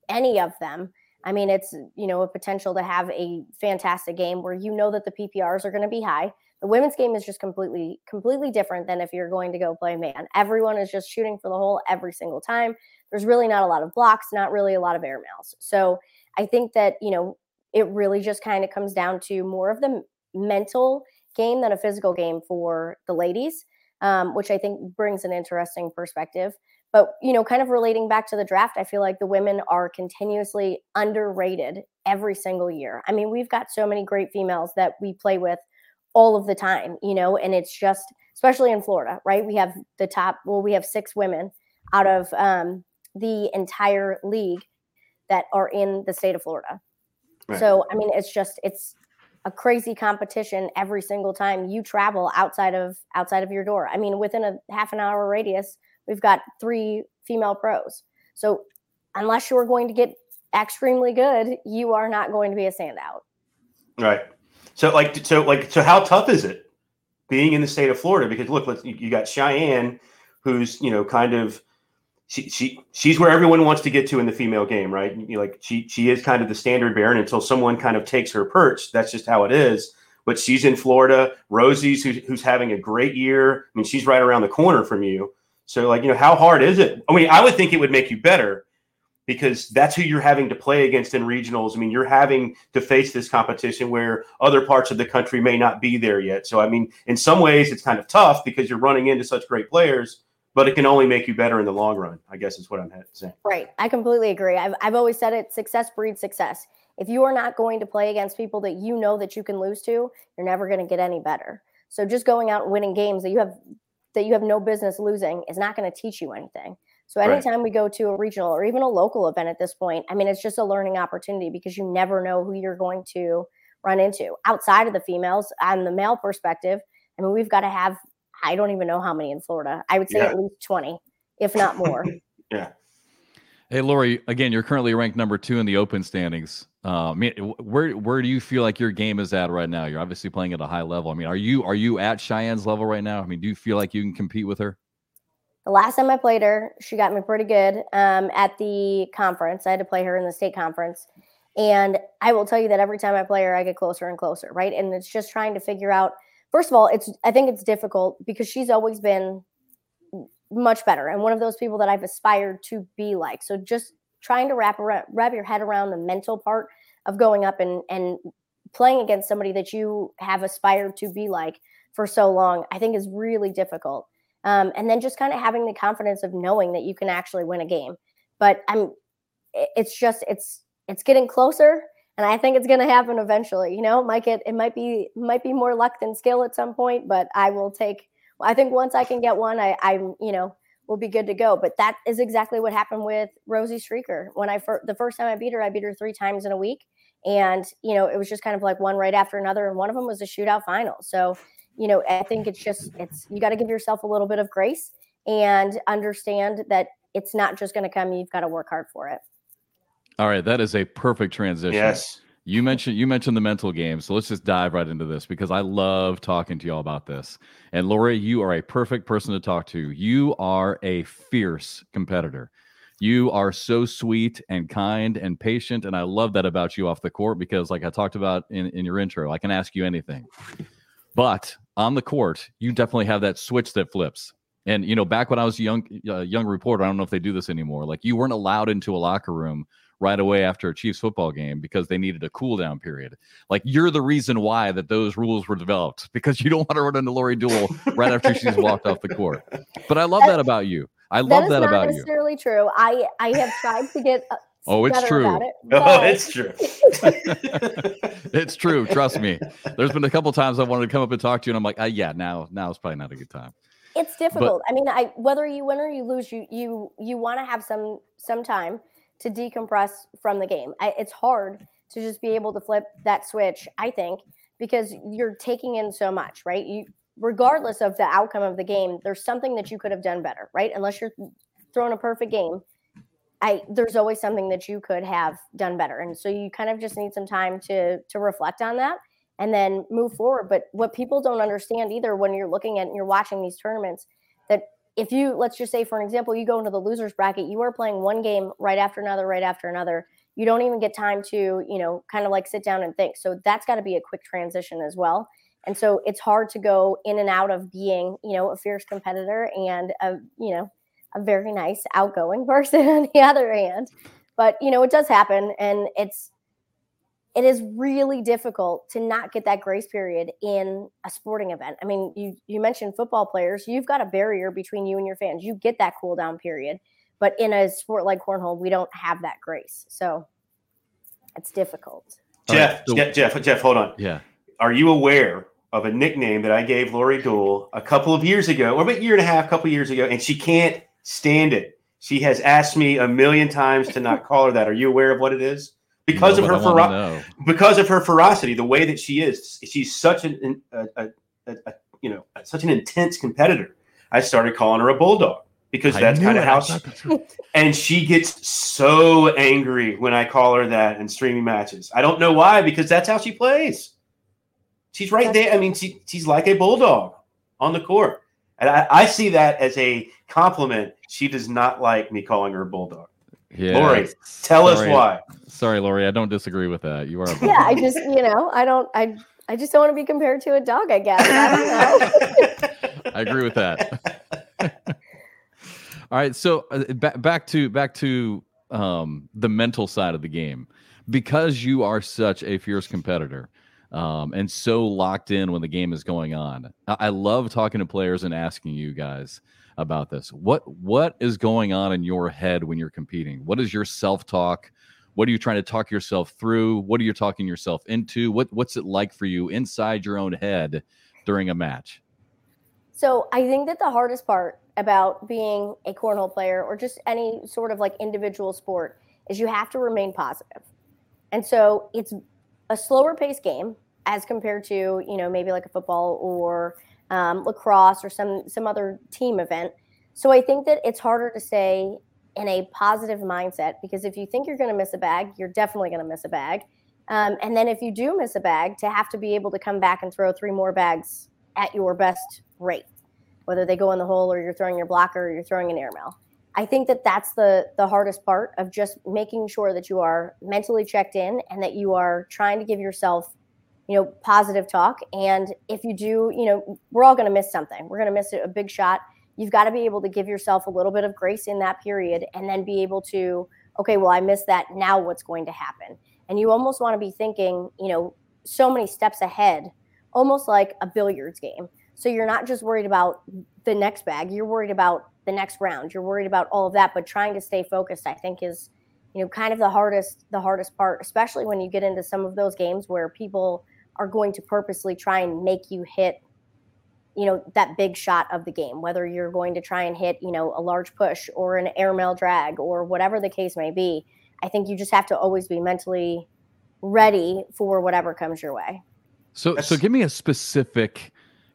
any of them, I mean, it's you know a potential to have a fantastic game where you know that the PPRs are going to be high. The women's game is just completely completely different than if you're going to go play man. Everyone is just shooting for the hole every single time. There's really not a lot of blocks, not really a lot of air mails. So I think that you know it really just kind of comes down to more of the mental game than a physical game for the ladies, um, which I think brings an interesting perspective. But, you know, kind of relating back to the draft, I feel like the women are continuously underrated every single year. I mean, we've got so many great females that we play with all of the time, you know, and it's just, especially in Florida, right? We have the top, well, we have six women out of um, the entire league that are in the state of Florida. Right. So, I mean, it's just, it's, a crazy competition every single time you travel outside of outside of your door. I mean, within a half an hour radius, we've got three female pros. So unless you're going to get extremely good, you are not going to be a standout. Right. So like so like so how tough is it being in the state of Florida? Because look, let's, you got Cheyenne, who's you know kind of she, she she's where everyone wants to get to in the female game, right? You know, like she she is kind of the standard bearer, until someone kind of takes her perch, that's just how it is. But she's in Florida. Rosie's who's, who's having a great year. I mean, she's right around the corner from you. So, like, you know, how hard is it? I mean, I would think it would make you better because that's who you're having to play against in regionals. I mean, you're having to face this competition where other parts of the country may not be there yet. So, I mean, in some ways, it's kind of tough because you're running into such great players, but it can only make you better in the long run, I guess is what I'm saying. Right. I completely agree. I've, I've always said it success breeds success. If you are not going to play against people that you know that you can lose to, you're never going to get any better. So just going out and winning games that you have that you have no business losing is not going to teach you anything. So anytime right. we go to a regional or even a local event at this point, I mean, it's just a learning opportunity because you never know who you're going to run into outside of the females and the male perspective. I mean, we've got to have, I don't even know how many in Florida. I would say yeah. at least 20, if not more. [LAUGHS] yeah. Hey, Lori, again, you're currently ranked number two in the open standings. Uh, I mean, where where do you feel like your game is at right now? You're obviously playing at a high level. I mean, are you are you at Cheyenne's level right now? I mean, do you feel like you can compete with her? The last time I played her, she got me pretty good um, at the conference. I had to play her in the state conference. And I will tell you that every time I play her, I get closer and closer, right? And it's just trying to figure out. First of all, it's I think it's difficult because she's always been much better and one of those people that I've aspired to be like. So just trying to wrap wrap your head around the mental part of going up and and playing against somebody that you have aspired to be like for so long, I think is really difficult. Um, and then just kind of having the confidence of knowing that you can actually win a game. But I'm, it's just it's it's getting closer, and I think it's going to happen eventually. You know, might get it might be might be more luck than skill at some point, but I will take. I think once I can get one, I I'm you know will be good to go. But that is exactly what happened with Rosie Streaker. When I fir- the first time I beat her, I beat her three times in a week, and you know it was just kind of like one right after another, and one of them was a shootout final. So you know, I think it's just it's you got to give yourself a little bit of grace and understand that it's not just going to come. You've got to work hard for it. All right, that is a perfect transition. Yes. You mentioned you mentioned the mental game, so let's just dive right into this because I love talking to y'all about this. And Lori, you are a perfect person to talk to. You are a fierce competitor. You are so sweet and kind and patient, and I love that about you off the court because, like I talked about in, in your intro, I can ask you anything. But on the court, you definitely have that switch that flips. And you know, back when I was a young uh, young reporter, I don't know if they do this anymore. Like you weren't allowed into a locker room right away after a Chiefs football game because they needed a cool down period. Like you're the reason why that those rules were developed because you don't [LAUGHS] want to run into Lori Duell right after she's walked off the court. But I love that, that about you. I love that, that about you. That's not necessarily true. I I have tried to get uh, [LAUGHS] Oh, it's true. It, [LAUGHS] oh, it's true. it's true. Trust me. There's been a couple times I wanted to come up and talk to you, and I'm like, uh, yeah, now now is probably not a good time. It's difficult. But, I mean, I whether you win or you lose, you you you want to have some some time to decompress from the game. I, it's hard to just be able to flip that switch. I think because you're taking in so much, right? You regardless of the outcome of the game, there's something that you could have done better, right? Unless you're throwing a perfect game I there's always something that you could have done better. And so you kind of just need some time to to reflect on that and then move forward. But what people don't understand either when you're looking at and you're watching these tournaments, that if you let's just say for an example, you go into the losers bracket, you are playing one game right after another, right after another. You don't even get time to, you know, kind of like sit down and think. So that's got to be a quick transition as well. And so it's hard to go in and out of being, you know, a fierce competitor and a, you know, a very nice, outgoing [LAUGHS] person on the other hand. But you know, it does happen, and it's it is really difficult to not get that grace period in a sporting event. I mean, you you mentioned football players, you've got a barrier between you and your fans. You get that cool down period. But in a sport like cornhole, we don't have that grace. So it's difficult. Jeff, right, so, Jeff, Jeff, hold on. Yeah. Are you aware of a nickname that I gave Lori Duell a couple of years ago, or about a year and a half, a couple of years ago, and she can't stand it. She has asked me a million times to not call her that. Are you aware of what it is? Because no, of her fero- because of her ferocity, the way that she is, she's such an a, a, a, a you know such an intense competitor. I started calling her a bulldog because that's kind of how she, [LAUGHS] and she gets so angry when I call her that in streaming matches. I don't know why because that's how she plays. She's right there. I mean, she, she's like a bulldog on the court. And I, I, see that as a compliment. She does not like me calling her a bulldog. Yeah, Lori, tell sorry. us why. Sorry, Lori, I don't disagree with that. You are. yeah, I just you know I don't I I just don't want to be compared to a dog. I guess I, [LAUGHS] I agree with that. [LAUGHS] All right, so uh, back back to back to um, the mental side of the game because you are such a fierce competitor um, and so locked in when the game is going on. I-, I love talking to players and asking you guys about this. What what is going on in your head when you're competing? What is your self talk? What are you trying to talk yourself through? What are you talking yourself into? What what's it like for you inside your own head during a match? So I think that the hardest part about being a cornhole player or just any sort of like individual sport is you have to remain positive. And so it's a slower paced game as compared to, you know, maybe like a football or um, lacrosse or some some other team event. So I think that it's harder to say in a positive mindset because if you think you're going to miss a bag, you're definitely going to miss a bag. Um, and then if you do miss a bag, to have to be able to come back and throw three more bags at your best rate, whether they go in the hole or you're throwing your blocker or you're throwing an airmail. I think that that's the the hardest part of just making sure that you are mentally checked in and that you are trying to give yourself, you know, positive talk. And if you do, you know, we're all going to miss something. We're going to miss a big shot. You've got to be able to give yourself a little bit of grace in that period, and then be able to, okay, well, I missed that. Now what's going to happen? And you almost want to be thinking, you know, so many steps ahead, almost like a billiards game. So you're not just worried about the next bag, you're worried about the next round. You're worried about all of that, but trying to stay focused, I think, is you know kind of the hardest the hardest part, especially when you get into some of those games where people are going to purposely try and make you hit you know that big shot of the game whether you're going to try and hit you know a large push or an airmail drag or whatever the case may be i think you just have to always be mentally ready for whatever comes your way so so give me a specific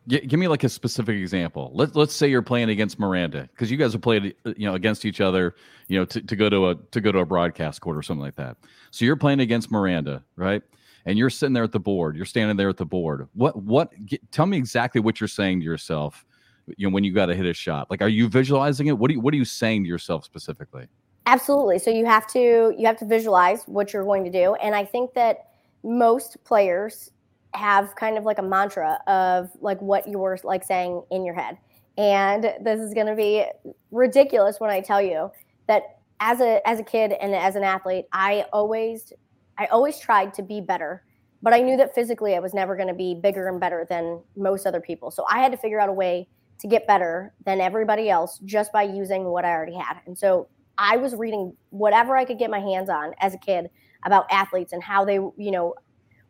give me like a specific example. Let, let's say you're playing against Miranda because you guys have played, you know, against each other, you know, to, to go to a to go to a broadcast court or something like that. So you're playing against Miranda, right? And you're sitting there at the board. You're standing there at the board. What what? Get, tell me exactly what you're saying to yourself. You know, when you got to hit a shot. Like, are you visualizing it? What do you What are you saying to yourself specifically? Absolutely. So you have to you have to visualize what you're going to do, and I think that most players have kind of like a mantra of like what you were like saying in your head. And this is going to be ridiculous when I tell you that as a as a kid and as an athlete, I always I always tried to be better, but I knew that physically I was never going to be bigger and better than most other people. So I had to figure out a way to get better than everybody else just by using what I already had. And so I was reading whatever I could get my hands on as a kid about athletes and how they, you know,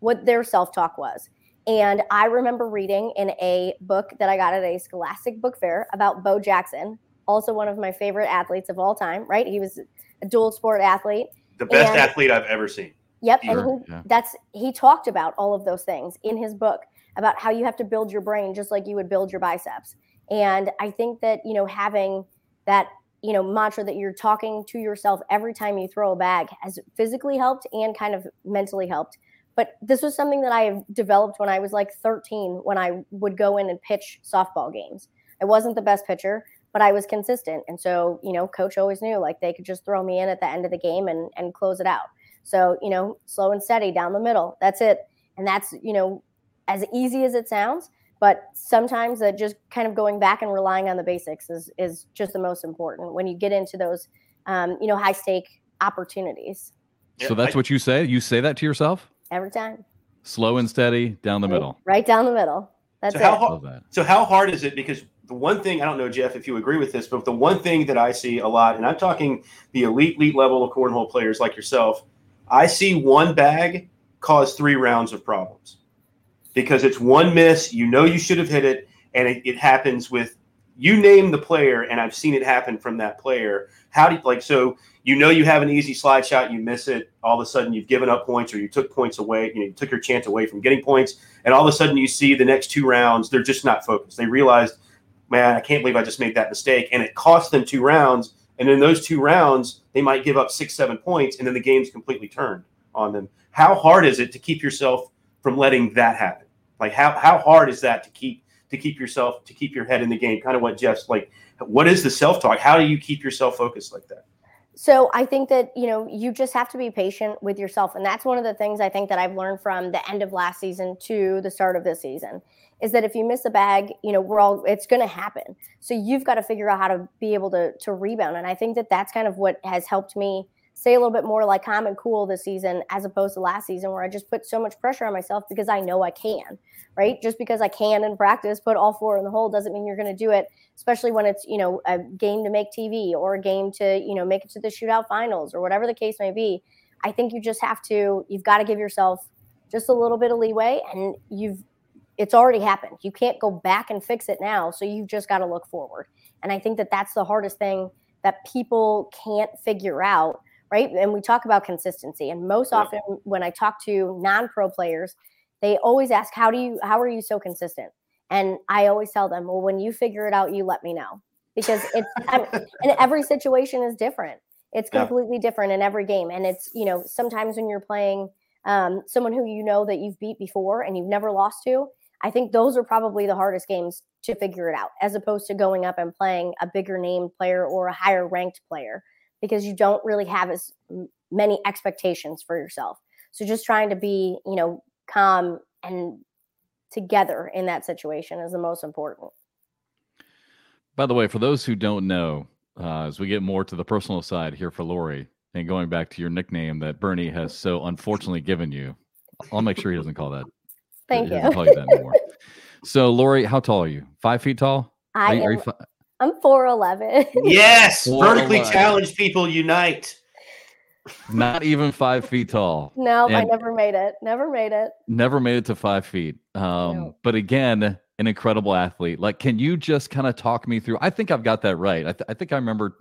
what their self talk was. And I remember reading in a book that I got at a Scholastic Book Fair about Bo Jackson, also one of my favorite athletes of all time, right? He was a dual sport athlete. The best and, athlete I've ever seen. Yep. Sure. And he, yeah. that's he talked about all of those things in his book about how you have to build your brain just like you would build your biceps. And I think that, you know, having that, you know, mantra that you're talking to yourself every time you throw a bag has physically helped and kind of mentally helped but this was something that I developed when I was like 13 when I would go in and pitch softball games. I wasn't the best pitcher, but I was consistent. And so, you know, coach always knew like they could just throw me in at the end of the game and, and close it out. So, you know, slow and steady down the middle. That's it. And that's, you know, as easy as it sounds, but sometimes uh, just kind of going back and relying on the basics is, is just the most important when you get into those, um, you know, high stake opportunities. So that's what you say? You say that to yourself? every time. Slow and steady down the right, middle. Right down the middle. That's so it. How hard, so how hard is it? Because the one thing I don't know, Jeff, if you agree with this, but the one thing that I see a lot, and I'm talking the elite, elite level of cornhole players like yourself, I see one bag cause three rounds of problems because it's one miss. You know you should have hit it, and it, it happens with you name the player, and I've seen it happen from that player. How do you like so? you know you have an easy slide shot, you miss it, all of a sudden you've given up points or you took points away, you know, you took your chance away from getting points, and all of a sudden you see the next two rounds, they're just not focused. They realized, man, I can't believe I just made that mistake. And it cost them two rounds. And in those two rounds, they might give up six, seven points, and then the game's completely turned on them. How hard is it to keep yourself from letting that happen? Like how how hard is that to keep to keep yourself to keep your head in the game? Kind of what Jeff's like. What is the self talk? How do you keep yourself focused like that? So I think that you know you just have to be patient with yourself, and that's one of the things I think that I've learned from the end of last season to the start of this season is that if you miss a bag, you know we're all it's going to happen. So you've got to figure out how to be able to to rebound, and I think that that's kind of what has helped me stay a little bit more like calm and cool this season as opposed to last season where I just put so much pressure on myself because I know I can, right? Just because I can in practice put all four in the hole doesn't mean you're going to do it, especially when it's, you know, a game to make TV or a game to, you know, make it to the shootout finals or whatever the case may be. I think you just have to, you've got to give yourself just a little bit of leeway and you've it's already happened. You can't go back and fix it now. So you've just got to look forward. And I think that that's the hardest thing that people can't figure out, right? And we talk about consistency. And most yeah. often when I talk to non-pro players, they always ask, "How do you? How are you so consistent?" And I always tell them, "Well, when you figure it out, you let me know." Because it's I mean, [LAUGHS] and every situation is different. It's completely yeah. different in every game, and it's you know sometimes when you're playing um, someone who you know that you've beat before and you've never lost to, I think those are probably the hardest games to figure it out, as opposed to going up and playing a bigger name player or a higher ranked player, because you don't really have as many expectations for yourself. So just trying to be, you know, calm and together in that situation is the most important. By the way, for those who don't know, uh, as we get more to the personal side here for Lori, and going back to your nickname that Bernie has so unfortunately given you, I'll make sure he doesn't call that. Thank you. Call you that anymore. so, Lori, how tall are you? Five feet tall? I are, am, fi- I'm four eleven. Yes, 4'11. [LAUGHS] vertically challenged people unite. Not even five feet tall. No, and I never made it. Never made it. Never made it to five feet. Um, no. But again, an incredible athlete. Like, can you just kind of talk me through? I think I've got that right. I, th- I think I remember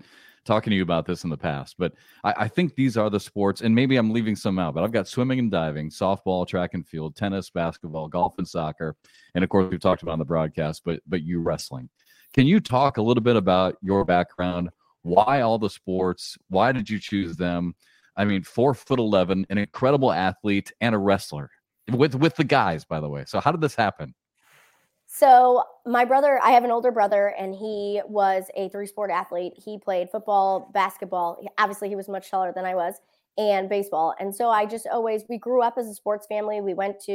talking to you about this in the past, but I, I, think these are the sports, and maybe I'm leaving some out, but I've got swimming and diving, softball, track and field, tennis, basketball, golf, and soccer, and of course we've talked about on the broadcast, but but you wrestling. Can you talk a little bit about your background? Why all the sports? Why did you choose them? I mean, four foot eleven, an incredible athlete, and a wrestler with with the guys, by the way. So how did this happen? So my brother, I have an older brother, and he was a three sport athlete. He played football, basketball. Obviously, he was much taller than I was, and baseball. And so I just always we grew up as a sports family. We went to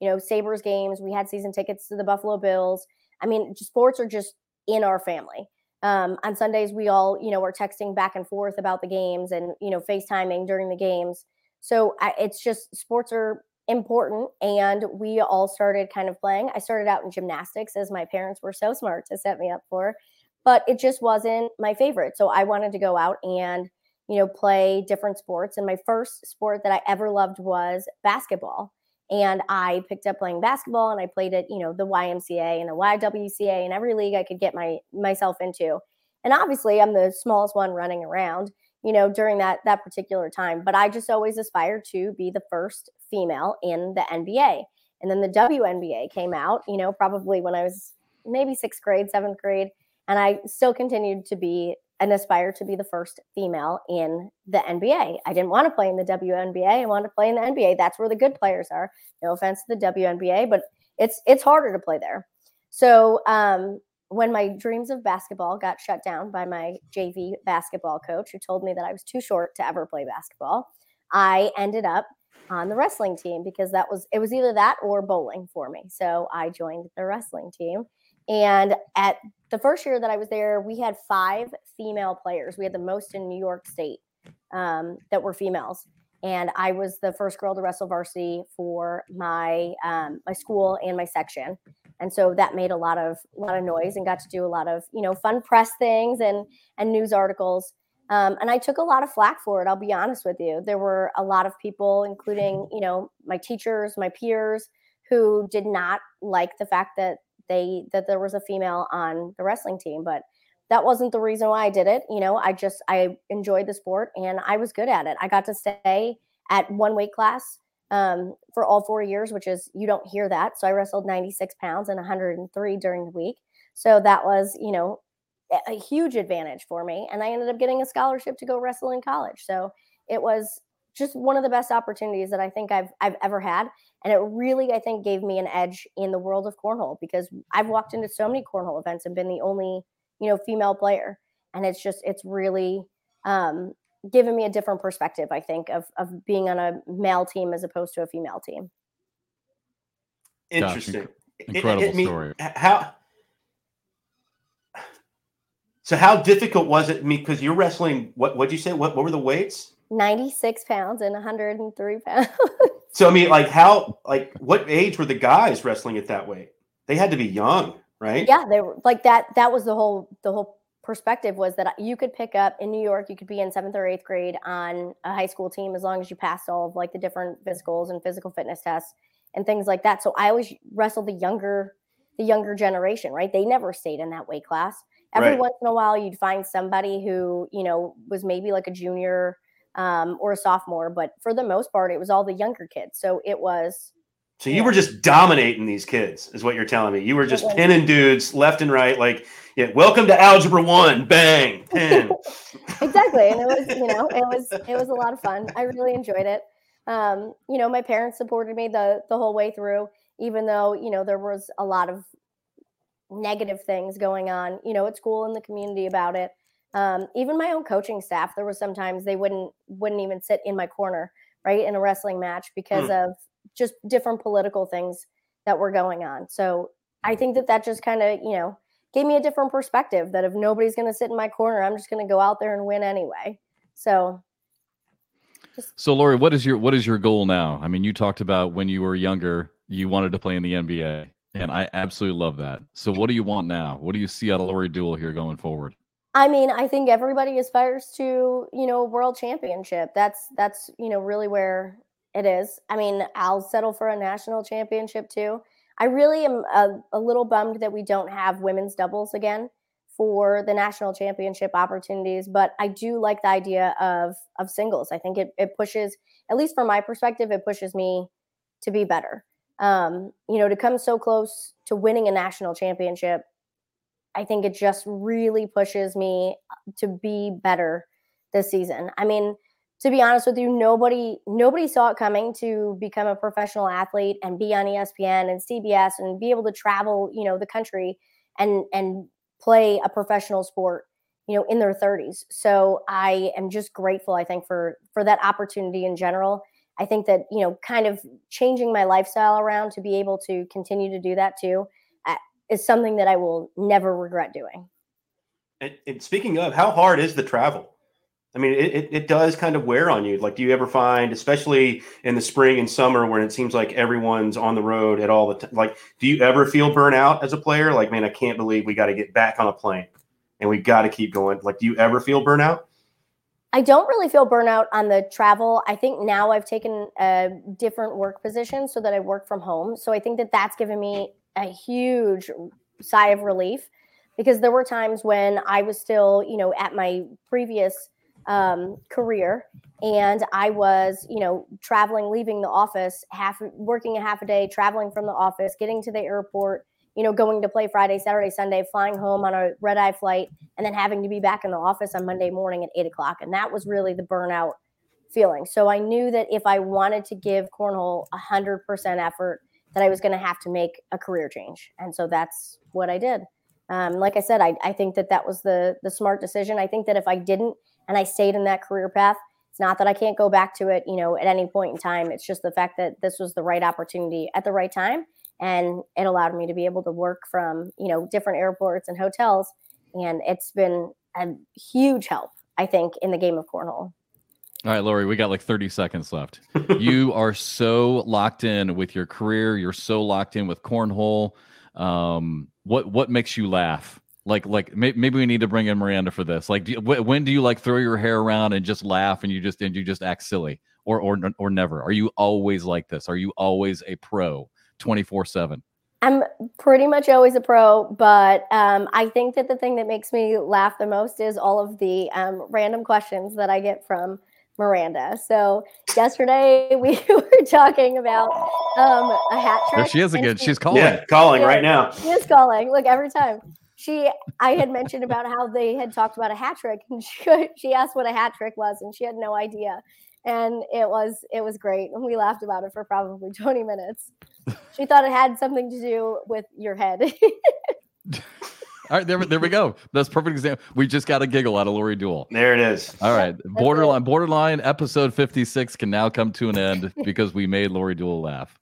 you know Sabres games. We had season tickets to the Buffalo Bills. I mean, sports are just in our family. Um, on Sundays, we all you know were texting back and forth about the games and you know FaceTiming during the games. So I, it's just sports are important and we all started kind of playing. I started out in gymnastics as my parents were so smart to set me up for, but it just wasn't my favorite. So I wanted to go out and, you know, play different sports. And my first sport that I ever loved was basketball. And I picked up playing basketball and I played at, you know, the YMCA and the YWCA and every league I could get my myself into. And obviously I'm the smallest one running around you know, during that that particular time. But I just always aspired to be the first female in the NBA. And then the WNBA came out, you know, probably when I was maybe sixth grade, seventh grade. And I still continued to be and aspire to be the first female in the NBA. I didn't want to play in the WNBA. I wanted to play in the NBA. That's where the good players are. No offense to the WNBA, but it's it's harder to play there. So um, when my dreams of basketball got shut down by my JV basketball coach, who told me that I was too short to ever play basketball, I ended up on the wrestling team because that was it was either that or bowling for me. So I joined the wrestling team. And at the first year that I was there, we had five female players. We had the most in New York State um, that were females. And I was the first girl to wrestle varsity for my um, my school and my section and so that made a lot of a lot of noise and got to do a lot of you know fun press things and and news articles um, and i took a lot of flack for it i'll be honest with you there were a lot of people including [LAUGHS] you know my teachers my peers who did not like the fact that they that there was a female on the wrestling team but that wasn't the reason why i did it you know i just i enjoyed the sport and i was good at it i got to stay at one weight class um, for all four years, which is you don't hear that. So I wrestled 96 pounds and 103 during the week. So that was, you know, a huge advantage for me. And I ended up getting a scholarship to go wrestle in college. So it was just one of the best opportunities that I think I've I've ever had. And it really, I think, gave me an edge in the world of cornhole because I've walked into so many cornhole events and been the only, you know, female player. And it's just, it's really um, given me a different perspective, I think, of of being on a male team as opposed to a female team. Interesting. incredible it, it, story. How so how difficult was it? Me because you're wrestling. What what'd you say? What what were the weights? 96 pounds and 103 pounds. [LAUGHS] so I mean, like how like what age were the guys wrestling at that weight? They had to be young, right? Yeah, they were like that. That was the whole the whole perspective was that you could pick up in New York, you could be in seventh or eighth grade on a high school team as long as you passed all of like the different physicals and physical fitness tests. and things like that. So I always wrestled the younger the younger generation, right? They never stayed in that weight class. Every right. once in a while, you'd find somebody who you know was maybe like a junior um, or a sophomore, but for the most part, it was all the younger kids. So it was. So you were just dominating these kids, is what you're telling me. You were just pinning dudes left and right, like, yeah, welcome to algebra one, bang, pin. [LAUGHS] exactly, and it was, you know, it was it was a lot of fun. I really enjoyed it. Um, you know, my parents supported me the the whole way through, even though you know there was a lot of negative things going on, you know, at school and the community about it. Um, even my own coaching staff, there were sometimes they wouldn't wouldn't even sit in my corner, right, in a wrestling match because mm. of just different political things that were going on. So I think that that just kind of, you know, gave me a different perspective that if nobody's going to sit in my corner, I'm just going to go out there and win anyway. So just- so Lori, what is your what is your goal now? I mean, you talked about when you were younger, you wanted to play in the NBA. And I absolutely love that. So, what do you want now? What do you see out of Lori Duell here going forward? I mean, I think everybody aspires to, you know, world championship. That's that's you know really where it is. I mean, I'll settle for a national championship too. I really am a, a little bummed that we don't have women's doubles again for the national championship opportunities, but I do like the idea of of singles. I think it it pushes, at least from my perspective, it pushes me to be better um, you know, to come so close to winning a national championship, I think it just really pushes me to be better this season. I mean, to be honest with you, nobody nobody saw it coming to become a professional athlete and be on ESPN and CBS and be able to travel, you know, the country and and play a professional sport, you know, in their 30s. So I am just grateful I think for for that opportunity in general I think that, you know, kind of changing my lifestyle around to be able to continue to do that too uh, is something that I will never regret doing. And, and, speaking of, how hard is the travel? I mean, it, it, it, does kind of wear on you. Like, do you ever find, especially in the spring and summer, when it seems like everyone's on the road at all the time? Like, do you ever feel burnout as a player? Like, man, I can't believe we got to get back on a plane and we got to keep going. Like, do you ever feel burnout? I don't really feel burnout on the travel. I think now I've taken a different work position so that I work from home. So I think that that's given me a huge sigh of relief because there were times when I was still, you know, at my previous um, career and I was, you know, traveling, leaving the office, half working a half a day, traveling from the office, getting to the airport, you know, going to play Friday, Saturday, Sunday, flying home on a red eye flight, and then having to be back in the office on Monday morning at eight o'clock. And that was really the burnout feeling. So I knew that if I wanted to give cornhole a hundred percent effort, that I was going to have to make a career change. And so that's what I did. Um, like I said, I, I think that that was the the smart decision. I think that if I didn't and I stayed in that career path, it's not that I can't go back to it, you know, at any point in time. It's just the fact that this was the right opportunity at the right time and it allowed me to be able to work from you know different airports and hotels and it's been a huge help i think in the game of cornhole all right, Lori, we got like 30 seconds left. [LAUGHS] you are so locked in with your career. You're so locked in with cornhole. Um, what what makes you laugh? Like like maybe we need to bring in Miranda for this. Like, do you, when do you like throw your hair around and just laugh and you just and you just act silly, or or or never? Are you always like this? Are you always a pro? 24 7? I'm pretty much always a pro, but um, I think that the thing that makes me laugh the most is all of the um, random questions that I get from Miranda. So yesterday [LAUGHS] we were talking about um, a hat trick. There she is again. She, She's calling. Yeah, calling right now. She is calling. Look, every time. She, I had mentioned about how they had talked about a hat trick, and [LAUGHS] she, she asked what a hat trick was, and she had no idea and it was it was great. And we laughed about it for probably [LAUGHS] 20 minutes. She thought it had something to do with your head. [LAUGHS] All right there, there we go. That's perfect example we just got a giggle out of lori duell there it is. All right borderline borderline episode 56 can now come to an end because we made lori duell laugh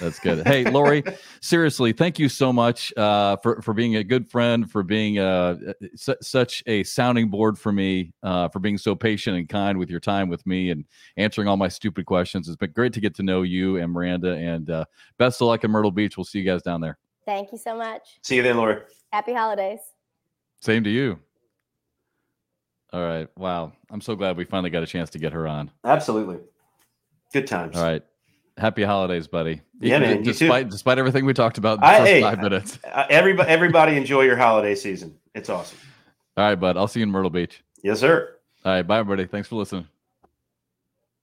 that's good. Hey, Lori, seriously, thank you so much uh, for for being a good friend, for being uh, su- such a sounding board for me, uh, for being so patient and kind with your time with me and answering all my stupid questions. It's been great to get to know you and Miranda. And uh, best of luck in Myrtle Beach. We'll see you guys down there. Thank you so much. See you then, Lori. Happy holidays. Same to you. All right. Wow. I'm so glad we finally got a chance to get her on. Absolutely. Good times. All right. Happy holidays, buddy. Yeah, man. Despite despite everything we talked about in the I, first hey, five minutes. [LAUGHS] Uh, everybody, everybody, enjoy your holiday season. It's awesome. All right, bud. I'll see you in Myrtle Beach. Yes, sir. All right, bye, everybody. Thanks for listening.